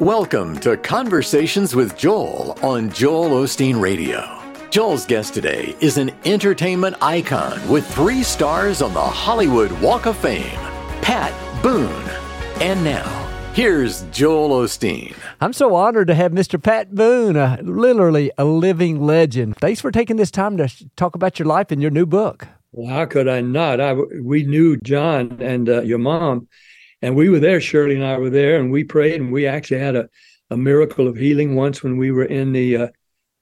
Welcome to Conversations with Joel on Joel Osteen Radio. Joel's guest today is an entertainment icon with three stars on the Hollywood Walk of Fame, Pat Boone. And now, here's Joel Osteen. I'm so honored to have Mr. Pat Boone, uh, literally a living legend. Thanks for taking this time to talk about your life and your new book. Well, how could I not? I, we knew John and uh, your mom, and we were there. Shirley and I were there, and we prayed, and we actually had a, a miracle of healing once when we were in the uh,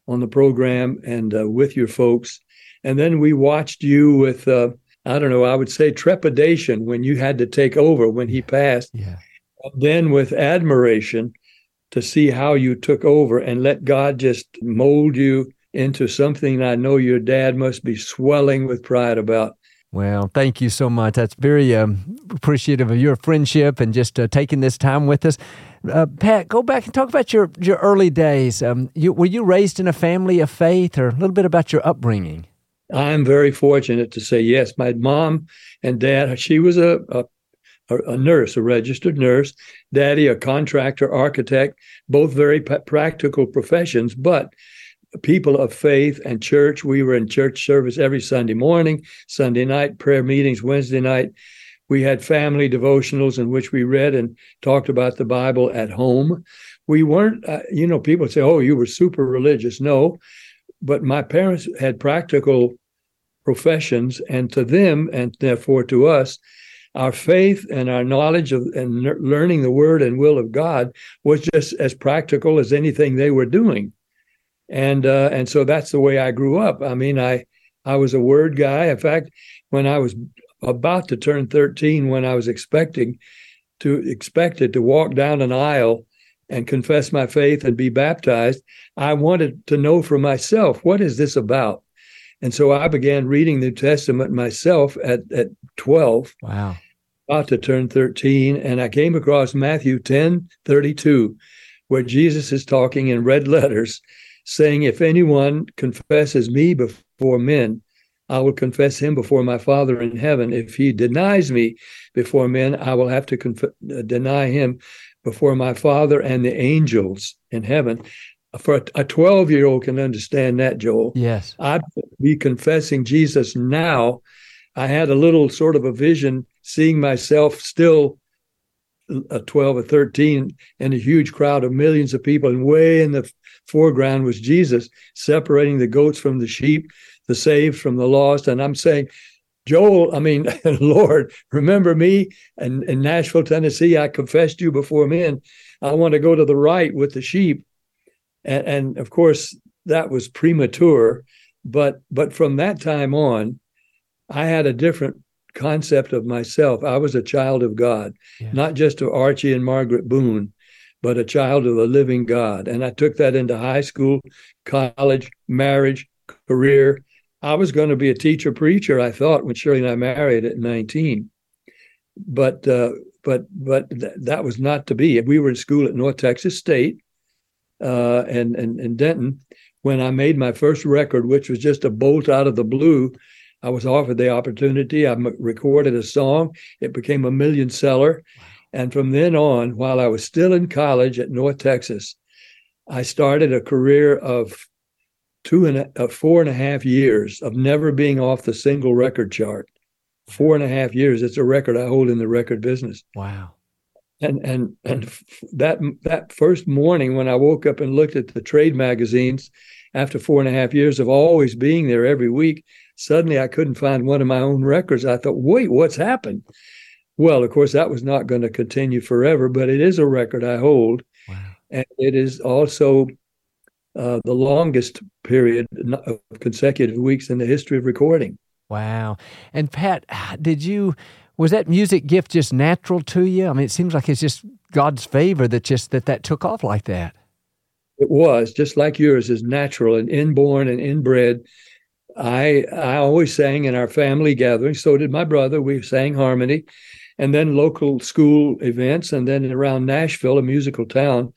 on the program and uh, with your folks. And then we watched you with, uh, I don't know, I would say trepidation when you had to take over when he passed. Yeah. Then with admiration to see how you took over and let God just mold you into something I know your dad must be swelling with pride about. Well, thank you so much. That's very um, appreciative of your friendship and just uh, taking this time with us. Uh, Pat, go back and talk about your, your early days. Um, you, were you raised in a family of faith or a little bit about your upbringing? I'm very fortunate to say yes. My mom and dad, she was a, a, a nurse, a registered nurse. Daddy, a contractor, architect, both very p- practical professions, but people of faith and church. We were in church service every Sunday morning, Sunday night, prayer meetings, Wednesday night. We had family devotionals in which we read and talked about the Bible at home. We weren't, uh, you know, people say, oh, you were super religious. No, but my parents had practical professions, and to them, and therefore to us, our faith and our knowledge of and learning the word and will of God was just as practical as anything they were doing. And uh, and so that's the way I grew up. I mean, I I was a word guy. In fact, when I was about to turn 13 when I was expecting to expected to walk down an aisle and confess my faith and be baptized, I wanted to know for myself what is this about. And so I began reading the New Testament myself at, at 12. Wow. About to turn 13. And I came across Matthew 10 32, where Jesus is talking in red letters, saying, If anyone confesses me before men, I will confess him before my Father in heaven. If he denies me before men, I will have to conf- uh, deny him before my Father and the angels in heaven. For a 12 year old can understand that, Joel. Yes. I'd be confessing Jesus now. I had a little sort of a vision, seeing myself still 12 or 13 and a huge crowd of millions of people. And way in the foreground was Jesus separating the goats from the sheep the saved from the lost. And I'm saying, Joel, I mean, Lord, remember me in, in Nashville, Tennessee. I confessed you before men. I want to go to the right with the sheep. And, and of course, that was premature. But but from that time on, I had a different concept of myself. I was a child of God, yeah. not just of Archie and Margaret Boone, but a child of the living God. And I took that into high school, college, marriage, career, I was going to be a teacher preacher. I thought when Shirley and I married at 19, but uh, but but th- that was not to be. We were in school at North Texas State uh, and, and and Denton when I made my first record, which was just a bolt out of the blue. I was offered the opportunity. I m- recorded a song. It became a million seller. And from then on, while I was still in college at North Texas, I started a career of two and a, uh, four and a half years of never being off the single record chart. Four and a half years. It's a record I hold in the record business. Wow. And and and that that first morning when I woke up and looked at the trade magazines, after four and a half years of always being there every week, suddenly I couldn't find one of my own records. I thought, wait, what's happened? Well, of course, that was not going to continue forever, but it is a record I hold. Wow. And it is also uh, the longest period of consecutive weeks in the history of recording. Wow. And Pat, did you was that music gift just natural to you? I mean, it seems like it's just God's favor that just that that took off like that. It was just like yours is natural and inborn and inbred. I I always sang in our family gatherings. So did my brother. We sang harmony, and then local school events, and then around Nashville, a musical town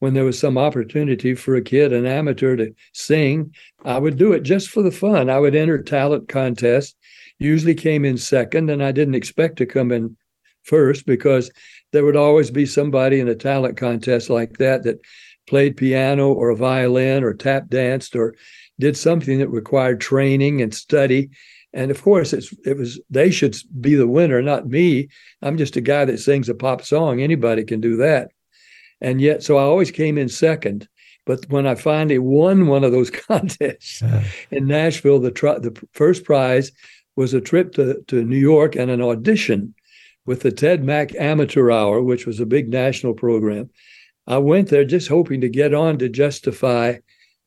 when there was some opportunity for a kid, an amateur, to sing, I would do it just for the fun. I would enter talent contests, usually came in second, and I didn't expect to come in first because there would always be somebody in a talent contest like that that played piano or a violin or tap danced or did something that required training and study. And of course, it's it was they should be the winner, not me. I'm just a guy that sings a pop song. Anybody can do that. And yet, so I always came in second. But when I finally won one of those contests in Nashville, the tr- the first prize was a trip to, to New York and an audition with the Ted Mack Amateur Hour, which was a big national program. I went there just hoping to get on to justify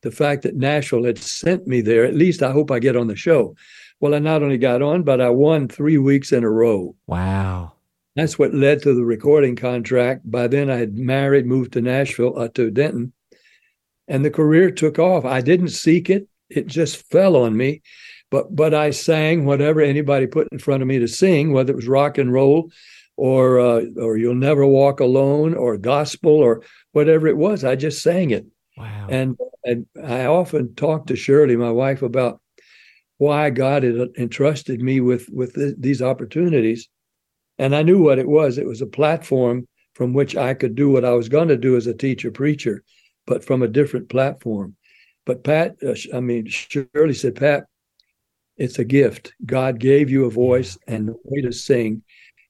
the fact that Nashville had sent me there. At least I hope I get on the show. Well, I not only got on, but I won three weeks in a row. Wow. That's what led to the recording contract. By then, I had married, moved to Nashville, uh, to Denton, and the career took off. I didn't seek it; it just fell on me. But but I sang whatever anybody put in front of me to sing, whether it was rock and roll, or uh, or "You'll Never Walk Alone," or gospel, or whatever it was. I just sang it. Wow. And and I often talk to Shirley, my wife, about why God had entrusted me with with th- these opportunities, and I knew what it was. It was a platform from which I could do what I was going to do as a teacher preacher, but from a different platform. But Pat, uh, I mean, Shirley said, Pat, it's a gift. God gave you a voice and a way to sing,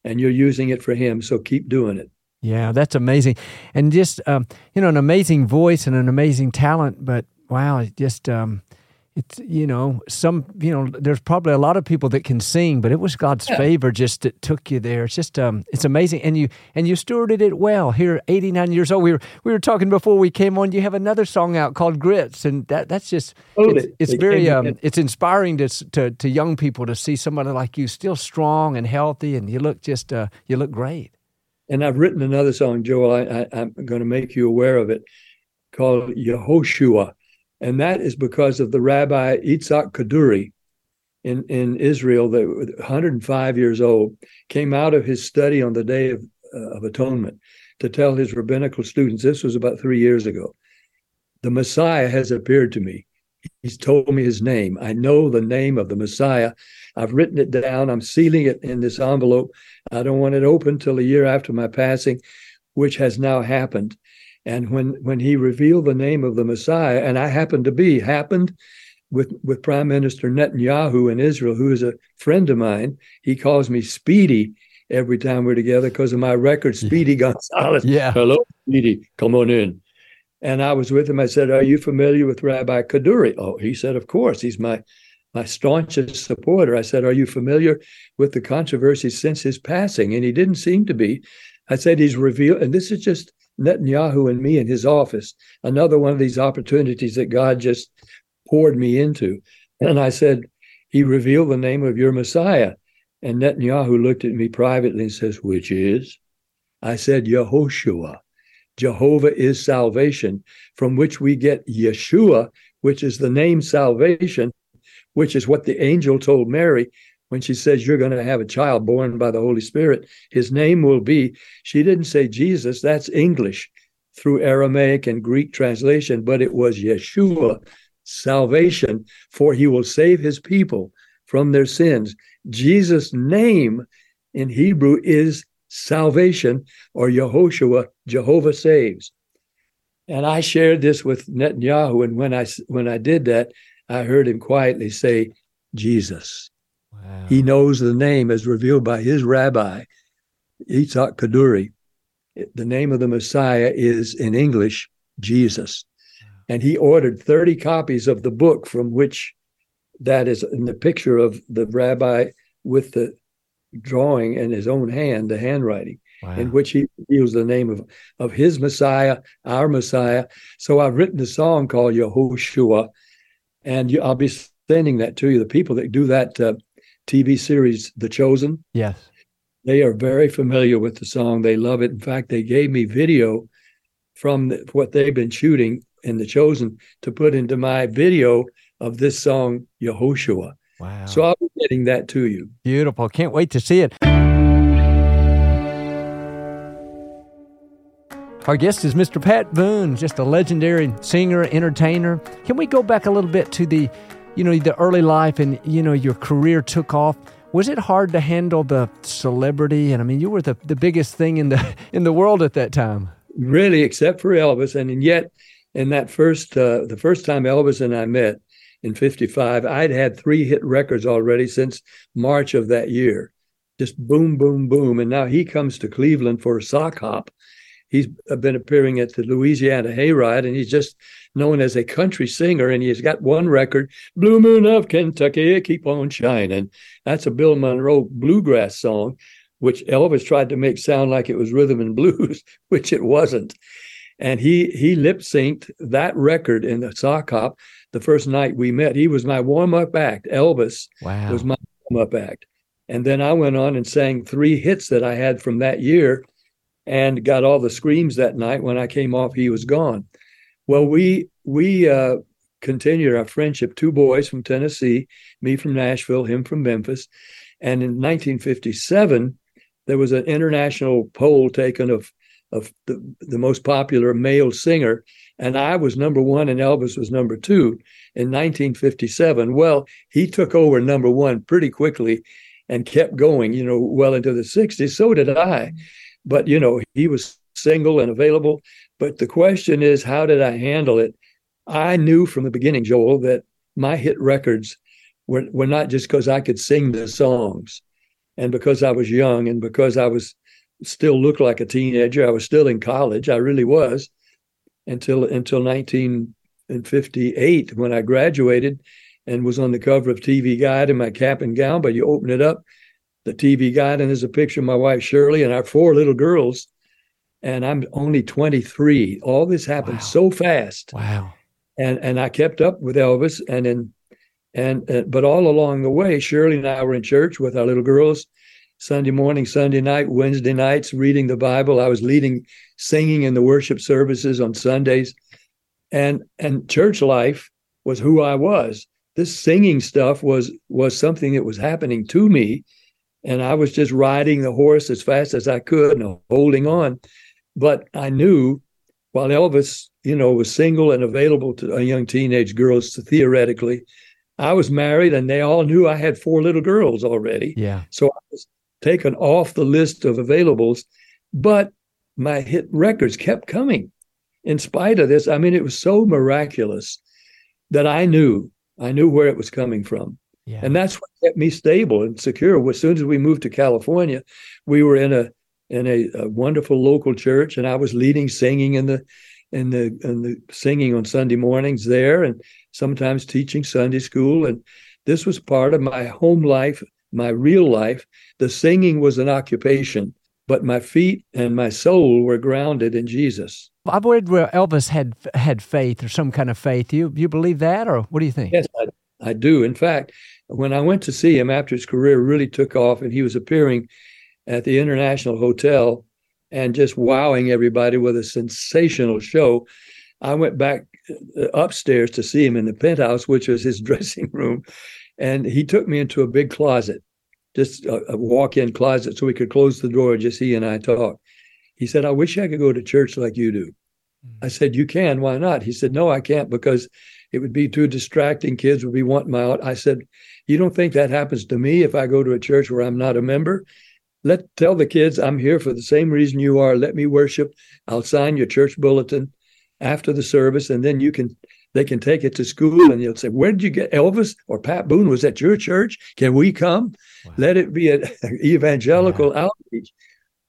and you're using it for Him. So keep doing it. Yeah, that's amazing, and just um, you know, an amazing voice and an amazing talent. But wow, just um, it's you know some you know there's probably a lot of people that can sing but it was god's yeah. favor just that took you there. It's just um it's amazing. And you and you stewarded it well. Here 89 years old we were we were talking before we came on you have another song out called grits and that that's just oh, it's, it's very um it's inspiring to, to to young people to see somebody like you still strong and healthy and you look just uh you look great and i've written another song joel i, i'm going to make you aware of it called yehoshua and that is because of the Rabbi Yitzhak Kaduri in, in Israel, that 105 years old, came out of his study on the Day of, uh, of Atonement to tell his rabbinical students, this was about three years ago, the Messiah has appeared to me. He's told me his name. I know the name of the Messiah. I've written it down. I'm sealing it in this envelope. I don't want it open till a year after my passing, which has now happened. And when when he revealed the name of the Messiah, and I happened to be happened with with Prime Minister Netanyahu in Israel, who is a friend of mine, he calls me Speedy every time we're together because of my record, Speedy yeah. Gonzales. Yeah. Hello, Speedy, come on in. And I was with him. I said, "Are you familiar with Rabbi Kaduri?" Oh, he said, "Of course. He's my my staunchest supporter." I said, "Are you familiar with the controversy since his passing?" And he didn't seem to be. I said, "He's revealed," and this is just Netanyahu and me in his office, another one of these opportunities that God just poured me into. And I said, He revealed the name of your Messiah. And Netanyahu looked at me privately and says, Which is? I said, Yehoshua. Jehovah is salvation, from which we get Yeshua, which is the name salvation, which is what the angel told Mary when she says you're going to have a child born by the Holy Spirit, his name will be, she didn't say Jesus, that's English through Aramaic and Greek translation, but it was Yeshua, salvation, for he will save his people from their sins. Jesus' name in Hebrew is salvation or Yehoshua, Jehovah saves. And I shared this with Netanyahu, and when I when I did that, I heard him quietly say, Jesus. Wow. He knows the name as revealed by his rabbi, Yitzhak Kaduri. The name of the Messiah is in English, Jesus. And he ordered 30 copies of the book from which that is in the picture of the rabbi with the drawing in his own hand, the handwriting, wow. in which he reveals the name of, of his Messiah, our Messiah. So I've written a song called Yehoshua, and you, I'll be sending that to you. The people that do that uh, TV series, The Chosen. Yes. They are very familiar with the song. They love it. In fact, they gave me video from the, what they've been shooting in The Chosen to put into my video of this song, Yehoshua. Wow. So I'll be getting that to you. Beautiful. Can't wait to see it. Our guest is Mr. Pat Boone, just a legendary singer, entertainer. Can we go back a little bit to the you know the early life and you know your career took off Was it hard to handle the celebrity? And I mean, you were the, the biggest thing in the in the world at that time. Really, except for Elvis, and, and yet in that first uh, the first time Elvis and I met in '55, I'd had three hit records already since March of that year, just boom, boom, boom, and now he comes to Cleveland for a sock hop. He's uh, been appearing at the Louisiana Hayride, and he's just known as a country singer. And he's got one record, "Blue Moon of Kentucky, Keep on Shining." That's a Bill Monroe bluegrass song, which Elvis tried to make sound like it was rhythm and blues, which it wasn't and he he lip synced that record in the sock hop the first night we met. He was my warm up act. Elvis wow. was my warm up act, and then I went on and sang three hits that I had from that year, and got all the screams that night. When I came off, he was gone. Well, we we uh, continued our friendship. Two boys from Tennessee, me from Nashville, him from Memphis, and in 1957 there was an international poll taken of of the, the most popular male singer. And I was number one and Elvis was number two in 1957. Well, he took over number one pretty quickly and kept going, you know, well into the 60s. So did I. But, you know, he was single and available. But the question is, how did I handle it? I knew from the beginning, Joel, that my hit records were, were not just because I could sing the songs and because I was young and because I was still looked like a teenager. I was still in college. I really was until until 1958 when I graduated and was on the cover of TV Guide in my cap and gown. But you open it up, the TV Guide, and there's a picture of my wife Shirley and our four little girls. And I'm only 23. All this happened wow. so fast. Wow. And and I kept up with Elvis, and then and, and but all along the way, Shirley and I were in church with our little girls Sunday morning, Sunday night, Wednesday nights, reading the Bible. I was leading singing in the worship services on Sundays. And and church life was who I was. This singing stuff was was something that was happening to me. And I was just riding the horse as fast as I could and holding on. But I knew while Elvis, you know, was single and available to young teenage girls theoretically, I was married and they all knew I had four little girls already. Yeah. So I was taken off the list of availables, but my hit records kept coming in spite of this. I mean, it was so miraculous that I knew, I knew where it was coming from. Yeah. And that's what kept me stable and secure. As soon as we moved to California, we were in a in a, a wonderful local church, and I was leading singing in the in the in the singing on Sunday mornings there, and sometimes teaching Sunday school. And this was part of my home life my real life, the singing was an occupation, but my feet and my soul were grounded in Jesus. I've read where Elvis had had faith or some kind of faith. You you believe that, or what do you think? Yes, I, I do. In fact, when I went to see him after his career really took off, and he was appearing at the International Hotel and just wowing everybody with a sensational show, I went back uh, upstairs to see him in the penthouse, which was his dressing room, and he took me into a big closet, just a, a walk in closet, so we could close the door, just he and I talk. He said, I wish I could go to church like you do. Hmm. I said, You can. Why not? He said, No, I can't because it would be too distracting. Kids would be wanting my out. I said, You don't think that happens to me if I go to a church where I'm not a member? Let tell the kids I'm here for the same reason you are. Let me worship. I'll sign your church bulletin after the service, and then you can they can take it to school and you'll say, Where did you get Elvis or Pat Boone? Was at your church? Can we come? Wow. Let it be an evangelical yeah. outreach.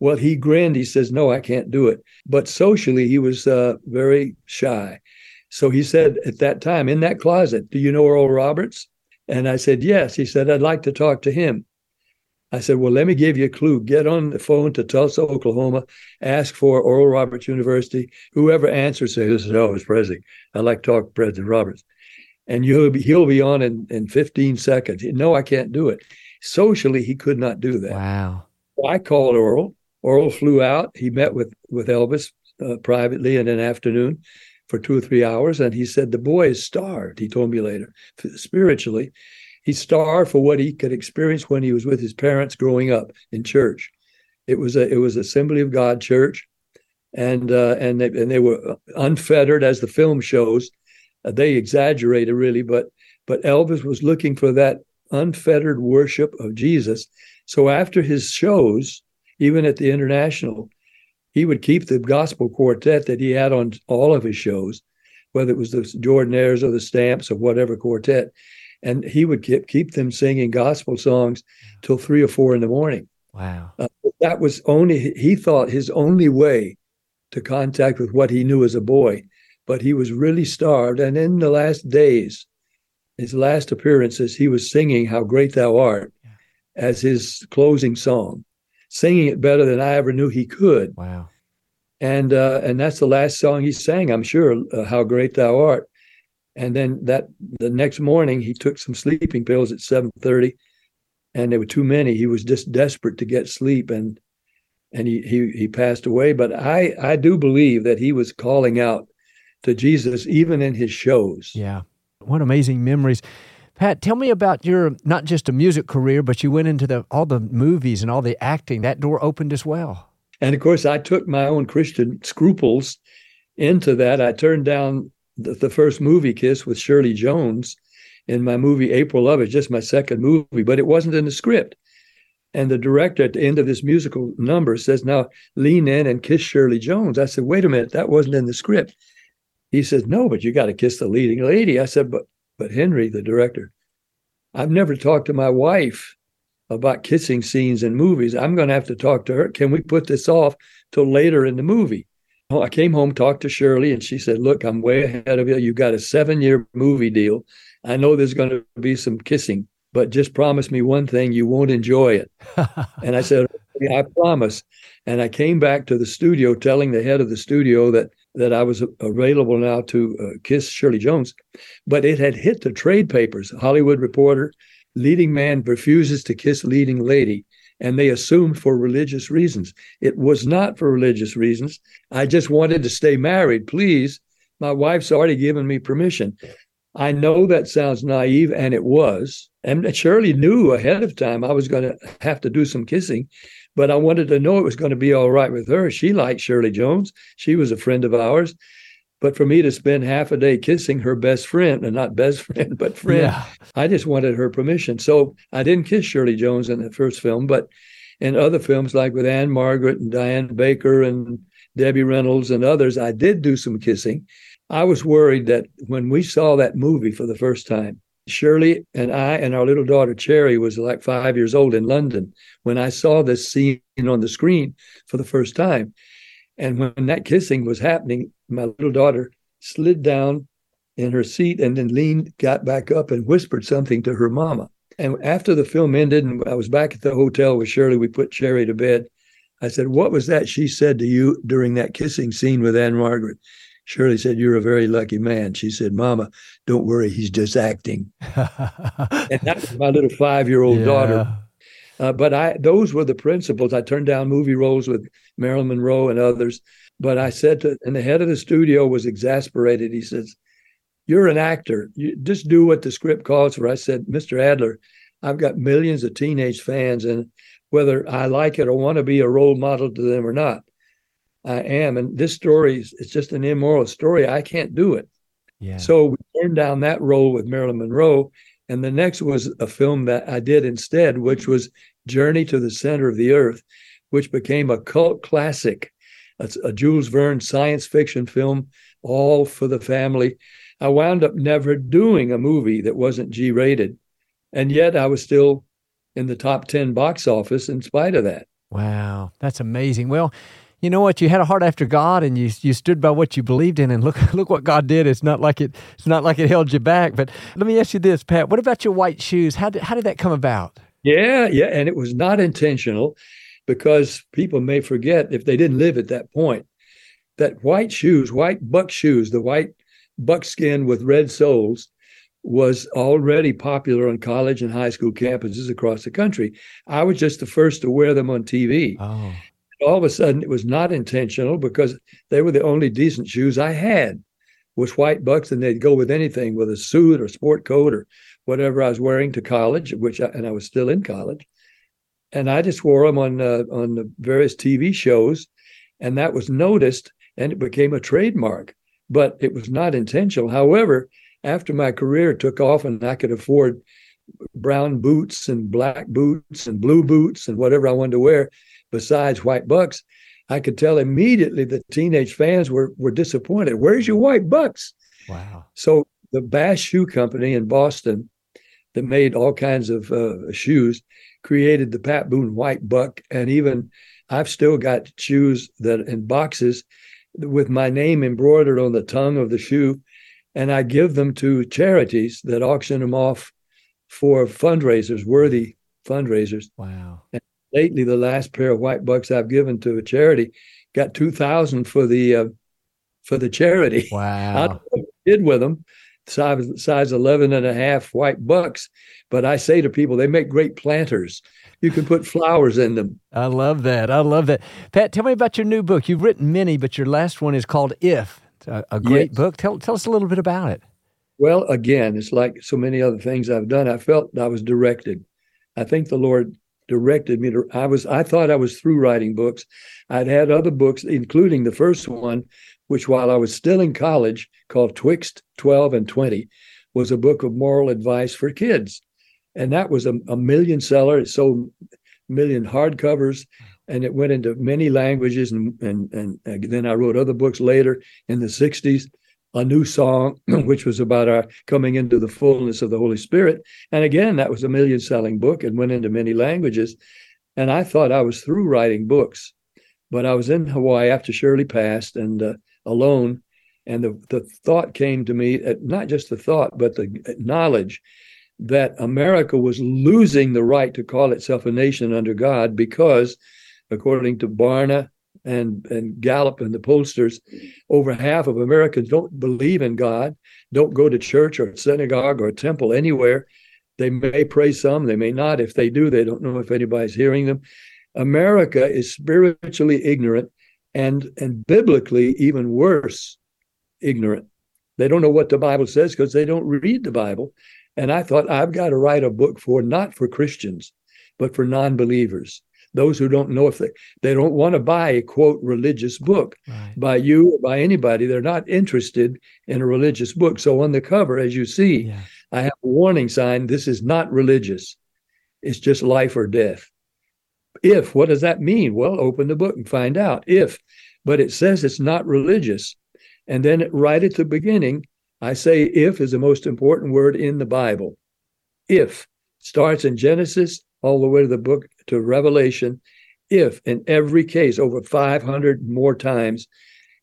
Well, he grinned. He says, No, I can't do it. But socially, he was uh, very shy. So he said at that time in that closet, Do you know Oral Roberts? And I said, Yes. He said, I'd like to talk to him. I said, Well, let me give you a clue. Get on the phone to Tulsa, Oklahoma, ask for Oral Roberts University. Whoever answers says, Oh, it's President. I'd like to talk to President Roberts. And you'll be, he'll be on in, in 15 seconds. No, I can't do it. Socially, he could not do that. Wow. I called Oral. Oral flew out. He met with, with Elvis uh, privately in an afternoon for two or three hours. And he said, The boy is starved, he told me later, spiritually he starved for what he could experience when he was with his parents growing up in church. It was a it was Assembly of God church, and uh, and they, and they were unfettered as the film shows. Uh, they exaggerated really, but but Elvis was looking for that unfettered worship of Jesus. So after his shows, even at the International, he would keep the gospel quartet that he had on all of his shows, whether it was the Jordanaires or the Stamps or whatever quartet. And he would keep, keep them singing gospel songs till three or four in the morning. Wow. Uh, that was only, he thought his only way to contact with what he knew as a boy. But he was really starved. And in the last days, his last appearances, he was singing How Great Thou Art as his closing song singing it better than I ever knew he could. Wow. And uh, and that's the last song he sang, I'm sure, uh, How Great Thou Art. And then that the next morning he took some sleeping pills at 7:30 and there were too many. He was just desperate to get sleep and and he he he passed away, but I I do believe that he was calling out to Jesus even in his shows. Yeah. What amazing memories. Pat, tell me about your not just a music career, but you went into the all the movies and all the acting. That door opened as well. And of course, I took my own Christian scruples into that. I turned down the, the first movie kiss with Shirley Jones in my movie April Love. It's just my second movie, but it wasn't in the script. And the director at the end of this musical number says, Now lean in and kiss Shirley Jones. I said, Wait a minute, that wasn't in the script. He says, No, but you got to kiss the leading lady. I said, But but Henry, the director, I've never talked to my wife about kissing scenes in movies. I'm going to have to talk to her. Can we put this off till later in the movie? I came home, talked to Shirley, and she said, Look, I'm way ahead of you. You got a seven year movie deal. I know there's going to be some kissing, but just promise me one thing you won't enjoy it. and I said, I promise. And I came back to the studio telling the head of the studio that that I was available now to uh, kiss Shirley Jones, but it had hit the trade papers. Hollywood Reporter, leading man refuses to kiss leading lady, and they assumed for religious reasons. It was not for religious reasons. I just wanted to stay married, please. My wife's already given me permission. I know that sounds naive, and it was. And Shirley knew ahead of time I was going to have to do some kissing but I wanted to know it was going to be all right with her. She liked Shirley Jones. She was a friend of ours. But for me to spend half a day kissing her best friend, and not best friend, but friend, yeah. I just wanted her permission. So I didn't kiss Shirley Jones in the first film, but in other films like with Ann-Margret and Diane Baker and Debbie Reynolds and others, I did do some kissing. I was worried that when we saw that movie for the first time, Shirley and I and our little daughter Cherry was like five years old in London when I saw this scene on the screen for the first time. And when that kissing was happening, my little daughter slid down in her seat and then leaned, got back up, and whispered something to her mama. And after the film ended, and I was back at the hotel with Shirley, we put Cherry to bed. I said, What was that she said to you during that kissing scene with Ann-Margret? Shirley said, You're a very lucky man. She said, Mama, don't worry, he's just acting. and that was my little five year old yeah. daughter. Uh, but I those were the principles. I turned down movie roles with Marilyn Monroe and others. But I said to, and the head of the studio was exasperated. He says, You're an actor. You just do what the script calls for. I said, Mr. Adler, I've got millions of teenage fans, and whether I like it or want to be a role model to them or not, I am. And this story is it's just an immoral story. I can't do it. Yeah. So we turned down that role with Marilyn Monroe. And the next was a film that I did instead, which was Journey to the Center of the Earth, which became a cult classic. It's a Jules Verne science fiction film, all for the family. I wound up never doing a movie that wasn't G rated. And yet I was still in the top 10 box office in spite of that. Wow, that's amazing. Well, you know what? You had a heart after God, and you you stood by what you believed in, and look look what God did. It's not like it it's not like it held you back. But let me ask you this, Pat. What about your white shoes? How did how did that come about? Yeah, yeah, and it was not intentional, because people may forget if they didn't live at that point that white shoes, white buck shoes, the white buckskin with red soles was already popular on college and high school campuses across the country. I was just the first to wear them on TV. Oh all of a sudden it was not intentional because they were the only decent shoes I had was white bucks and they'd go with anything with a suit or sport coat or whatever I was wearing to college, which I, and I was still in college. And I just wore them on uh, on the various TV shows, and that was noticed, and it became a trademark. But it was not intentional. However, after my career took off and I could afford brown boots and black boots and blue boots and whatever I wanted to wear besides white bucks, I could tell immediately the teenage fans were were disappointed. Where's your white bucks? Wow. So the Bass Shoe Company in Boston that made all kinds of uh, shoes created the Pat Boone White Buck, and even I've still got shoes that in boxes with my name embroidered on the tongue of the shoe, and I give them to charities that auction them off for fundraisers, worthy fundraisers. Wow. And lately, the last pair of white bucks I've given to a charity got two thousand for the uh, for the charity. Wow. I don't know what I did with them, size, size 11 and a half white bucks. But I say to people, they make great planters. You can put flowers in them. I love that. I love that. Pat, tell me about your new book. You've written many, but your last one is called If. It's a, a great Yes. book. Tell, tell us a little bit about it. Well, again, it's like so many other things I've done. I felt I was directed. I think the Lord directed me to I was I thought I was through writing books. I'd had other books, including the first one, which while I was still in college, called Twixt 12 and 20, was a book of moral advice for kids. And that was a, a million seller. It sold million hardcovers and it went into many languages. And, and, and then I wrote other books later in the 60s a new song, which was about our coming into the fullness of the Holy Spirit. And again, that was a million selling book and went into many languages. And I thought I was through writing books, but I was in Hawaii after Shirley passed and uh, alone. And the, the thought came to me, uh, not just the thought, but the knowledge that America was losing the right to call itself a nation under God because, according to Barna and, and Gallup and the pollsters, over half of Americans don't believe in God, don't go to church or synagogue or temple anywhere. They may pray some, they may not. If they do, they don't know if anybody's hearing them. America is spiritually ignorant and and biblically even worse, ignorant. They don't know what the Bible says because they don't read the Bible. And I thought I've got to write a book for not for Christians, but for non-believers, those who don't know if they they don't want to buy a quote religious book Right. by you or by anybody. They're not interested in a religious book. So on the cover, as you see, Yeah. I have a warning sign. This is not religious. It's just life or death. If, what does that mean? Well, open the book and find out. If, but it says it's not religious. And then right at the beginning, I say if is the most important word in the Bible. If starts in Genesis all the way to the book to Revelation. If in every case, over 500 more times,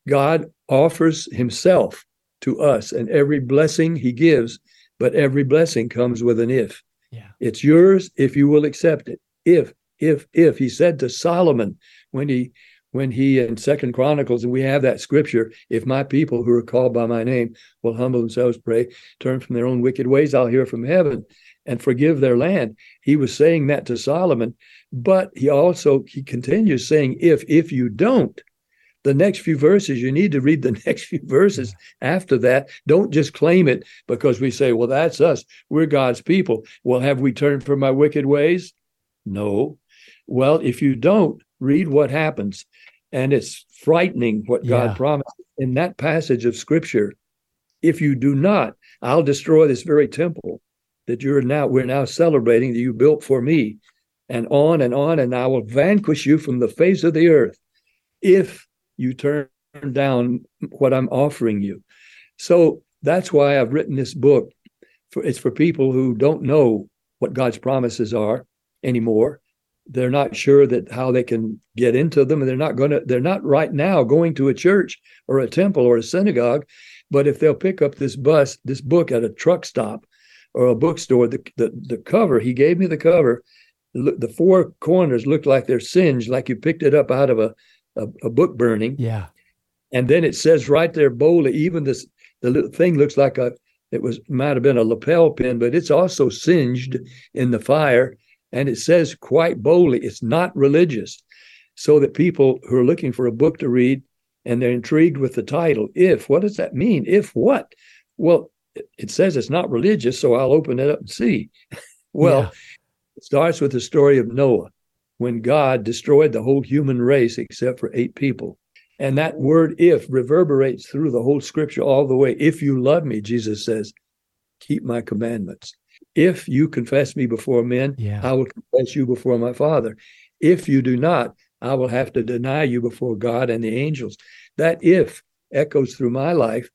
God offers himself to us and every blessing he gives, but every blessing comes with an if. Yeah. It's yours if you will accept it. If, if, if he said to Solomon when he when he in Second Chronicles, and we have that scripture, if my people who are called by my name will humble themselves, pray, turn from their own wicked ways, I'll hear from heaven and forgive their land. He was saying that to Solomon, but he also he continues saying, if if you don't, the next few verses, you need to read the next few verses after that. Don't just claim it because we say, well, that's us. We're God's people. Well, have we turned from our wicked ways? No. Well, if you don't, read what happens. And it's frightening what Yeah. God promised in that passage of scripture. If you do not, I'll destroy this very temple that you're now we're now celebrating that you built for me. And on and on, and I will vanquish you from the face of the earth if you turn down what I'm offering you. So that's why I've written this book. For, it's for people who don't know what God's promises are anymore. They're not sure that how they can get into them, and they're not going to. They're not right now going to a church or a temple or a synagogue. But if they'll pick up this bus, this book at a truck stop or a bookstore, the the, the cover he gave me the cover. The, four corners looked like they're singed, like you picked it up out of a a, a book burning. Yeah. And then it says right there boldly, even this the little thing looks like a it was might have been a lapel pin, but it's also singed in the fire. And it says quite boldly, it's not religious. So that people who are looking for a book to read and they're intrigued with the title, if what does that mean? If what? Well, it- says it's not religious, so I'll open it up and see. well, Yeah. it starts with the story of Noah when God destroyed the whole human race except for eight people. And that word if reverberates through the whole scripture all the way. If you love me, Jesus says, keep my commandments. If you confess me before men, Yeah. I will confess you before my Father. If you do not, I will have to deny you before God and the angels. That if echoes through my life.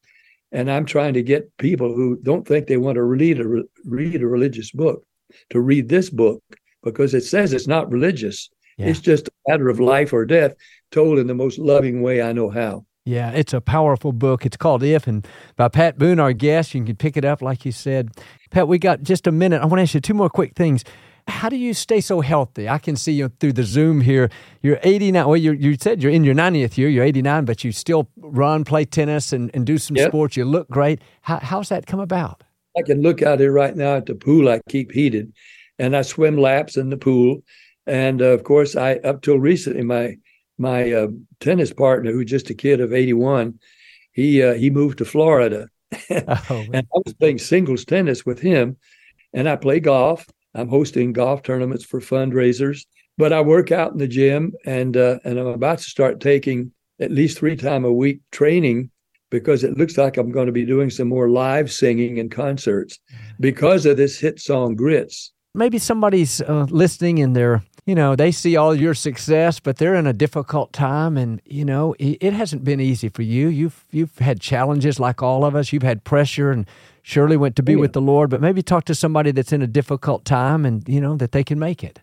And I'm trying to get people who don't think they want to read a, read a religious book to read this book because it says it's not religious. Yeah. It's just a matter of life or death told in the most loving way I know how. Yeah, it's a powerful book. It's called If, and by Pat Boone, our guest. You can pick it up, like you said. Pat, we got just a minute. I want to ask you two more quick things. How do you stay so healthy? I can see you through the Zoom here. You're 89. Well, you you said you're in your 90th year. You're 89, but you still run, play tennis, and, and do some Yep. sports. You look great. How, how's that come about? I can look out here right now at the pool I keep heated, and I swim laps in the pool. And uh, of course, I up till recently, my my uh, tennis partner, who's just a kid of 81, he uh, he moved to Florida, Oh, and I was playing singles tennis with him, and I play golf. I'm hosting golf tournaments for fundraisers, but I work out in the gym, and uh, and I'm about to start taking at least three time a week training because it looks like I'm going to be doing some more live singing and concerts because of this hit song Grits. maybe somebody's uh, listening and they're you know they see all your success but they're in a difficult time and you know it, it hasn't been easy for you you've you've had challenges like all of us you've had pressure and Shirley went to be Oh, yeah. with the lord but maybe talk to somebody that's in a difficult time and you know that they can make it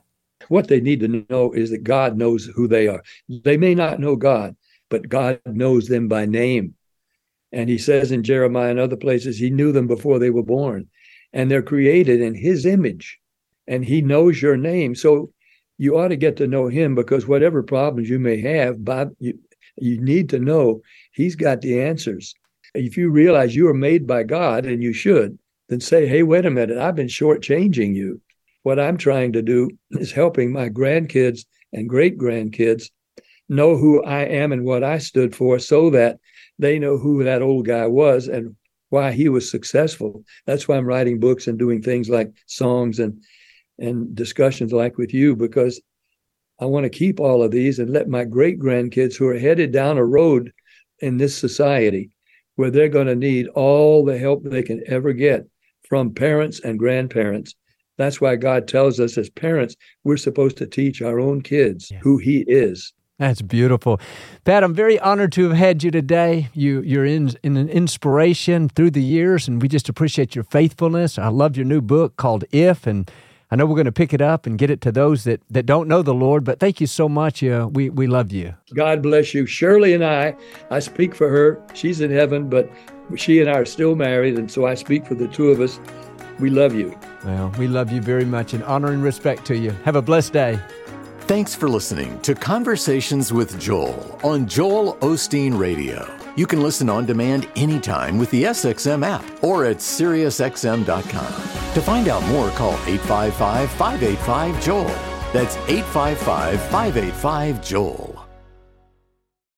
What they need to know is that God knows who they are. They may not know God, but God knows them by name. And he says in Jeremiah and other places, he knew them before they were born. And they're created in his image. And he knows your name. So you ought to get to know him because whatever problems you may have, Bob, you, you need to know he's got the answers. If you realize you are made by God, and you should, then say, hey, wait a minute, I've been shortchanging you. What I'm trying to do is helping my grandkids and great grandkids know who I am and what I stood for so that they know who that old guy was and why he was successful. That's why I'm writing books and doing things like songs and and discussions like with you because I want to keep all of these and let my great grandkids who are headed down a road in this society where they're going to need all the help they can ever get from parents and grandparents. That's why God tells us as parents, we're supposed to teach our own kids Yeah. who He is. that's beautiful pat i'm very honored to have had you today you you're in, in an inspiration through the years and we just appreciate your faithfulness i love your new book called if and I know we're going to pick it up and get it to those that, that don't know the Lord, but thank you so much. Uh, we, we love you. God bless you. Shirley and I, I speak for her. She's in heaven, but she and I are still married. And so I speak for the two of us. We love you. Well, we love you very much and honor and respect to you. Have a blessed day. Thanks for listening to Conversations with Joel on Joel Osteen Radio. You can listen on demand anytime with the SXM app or at SiriusXM.com. To find out more, call 855 585 Joel. That's 855 585 Joel.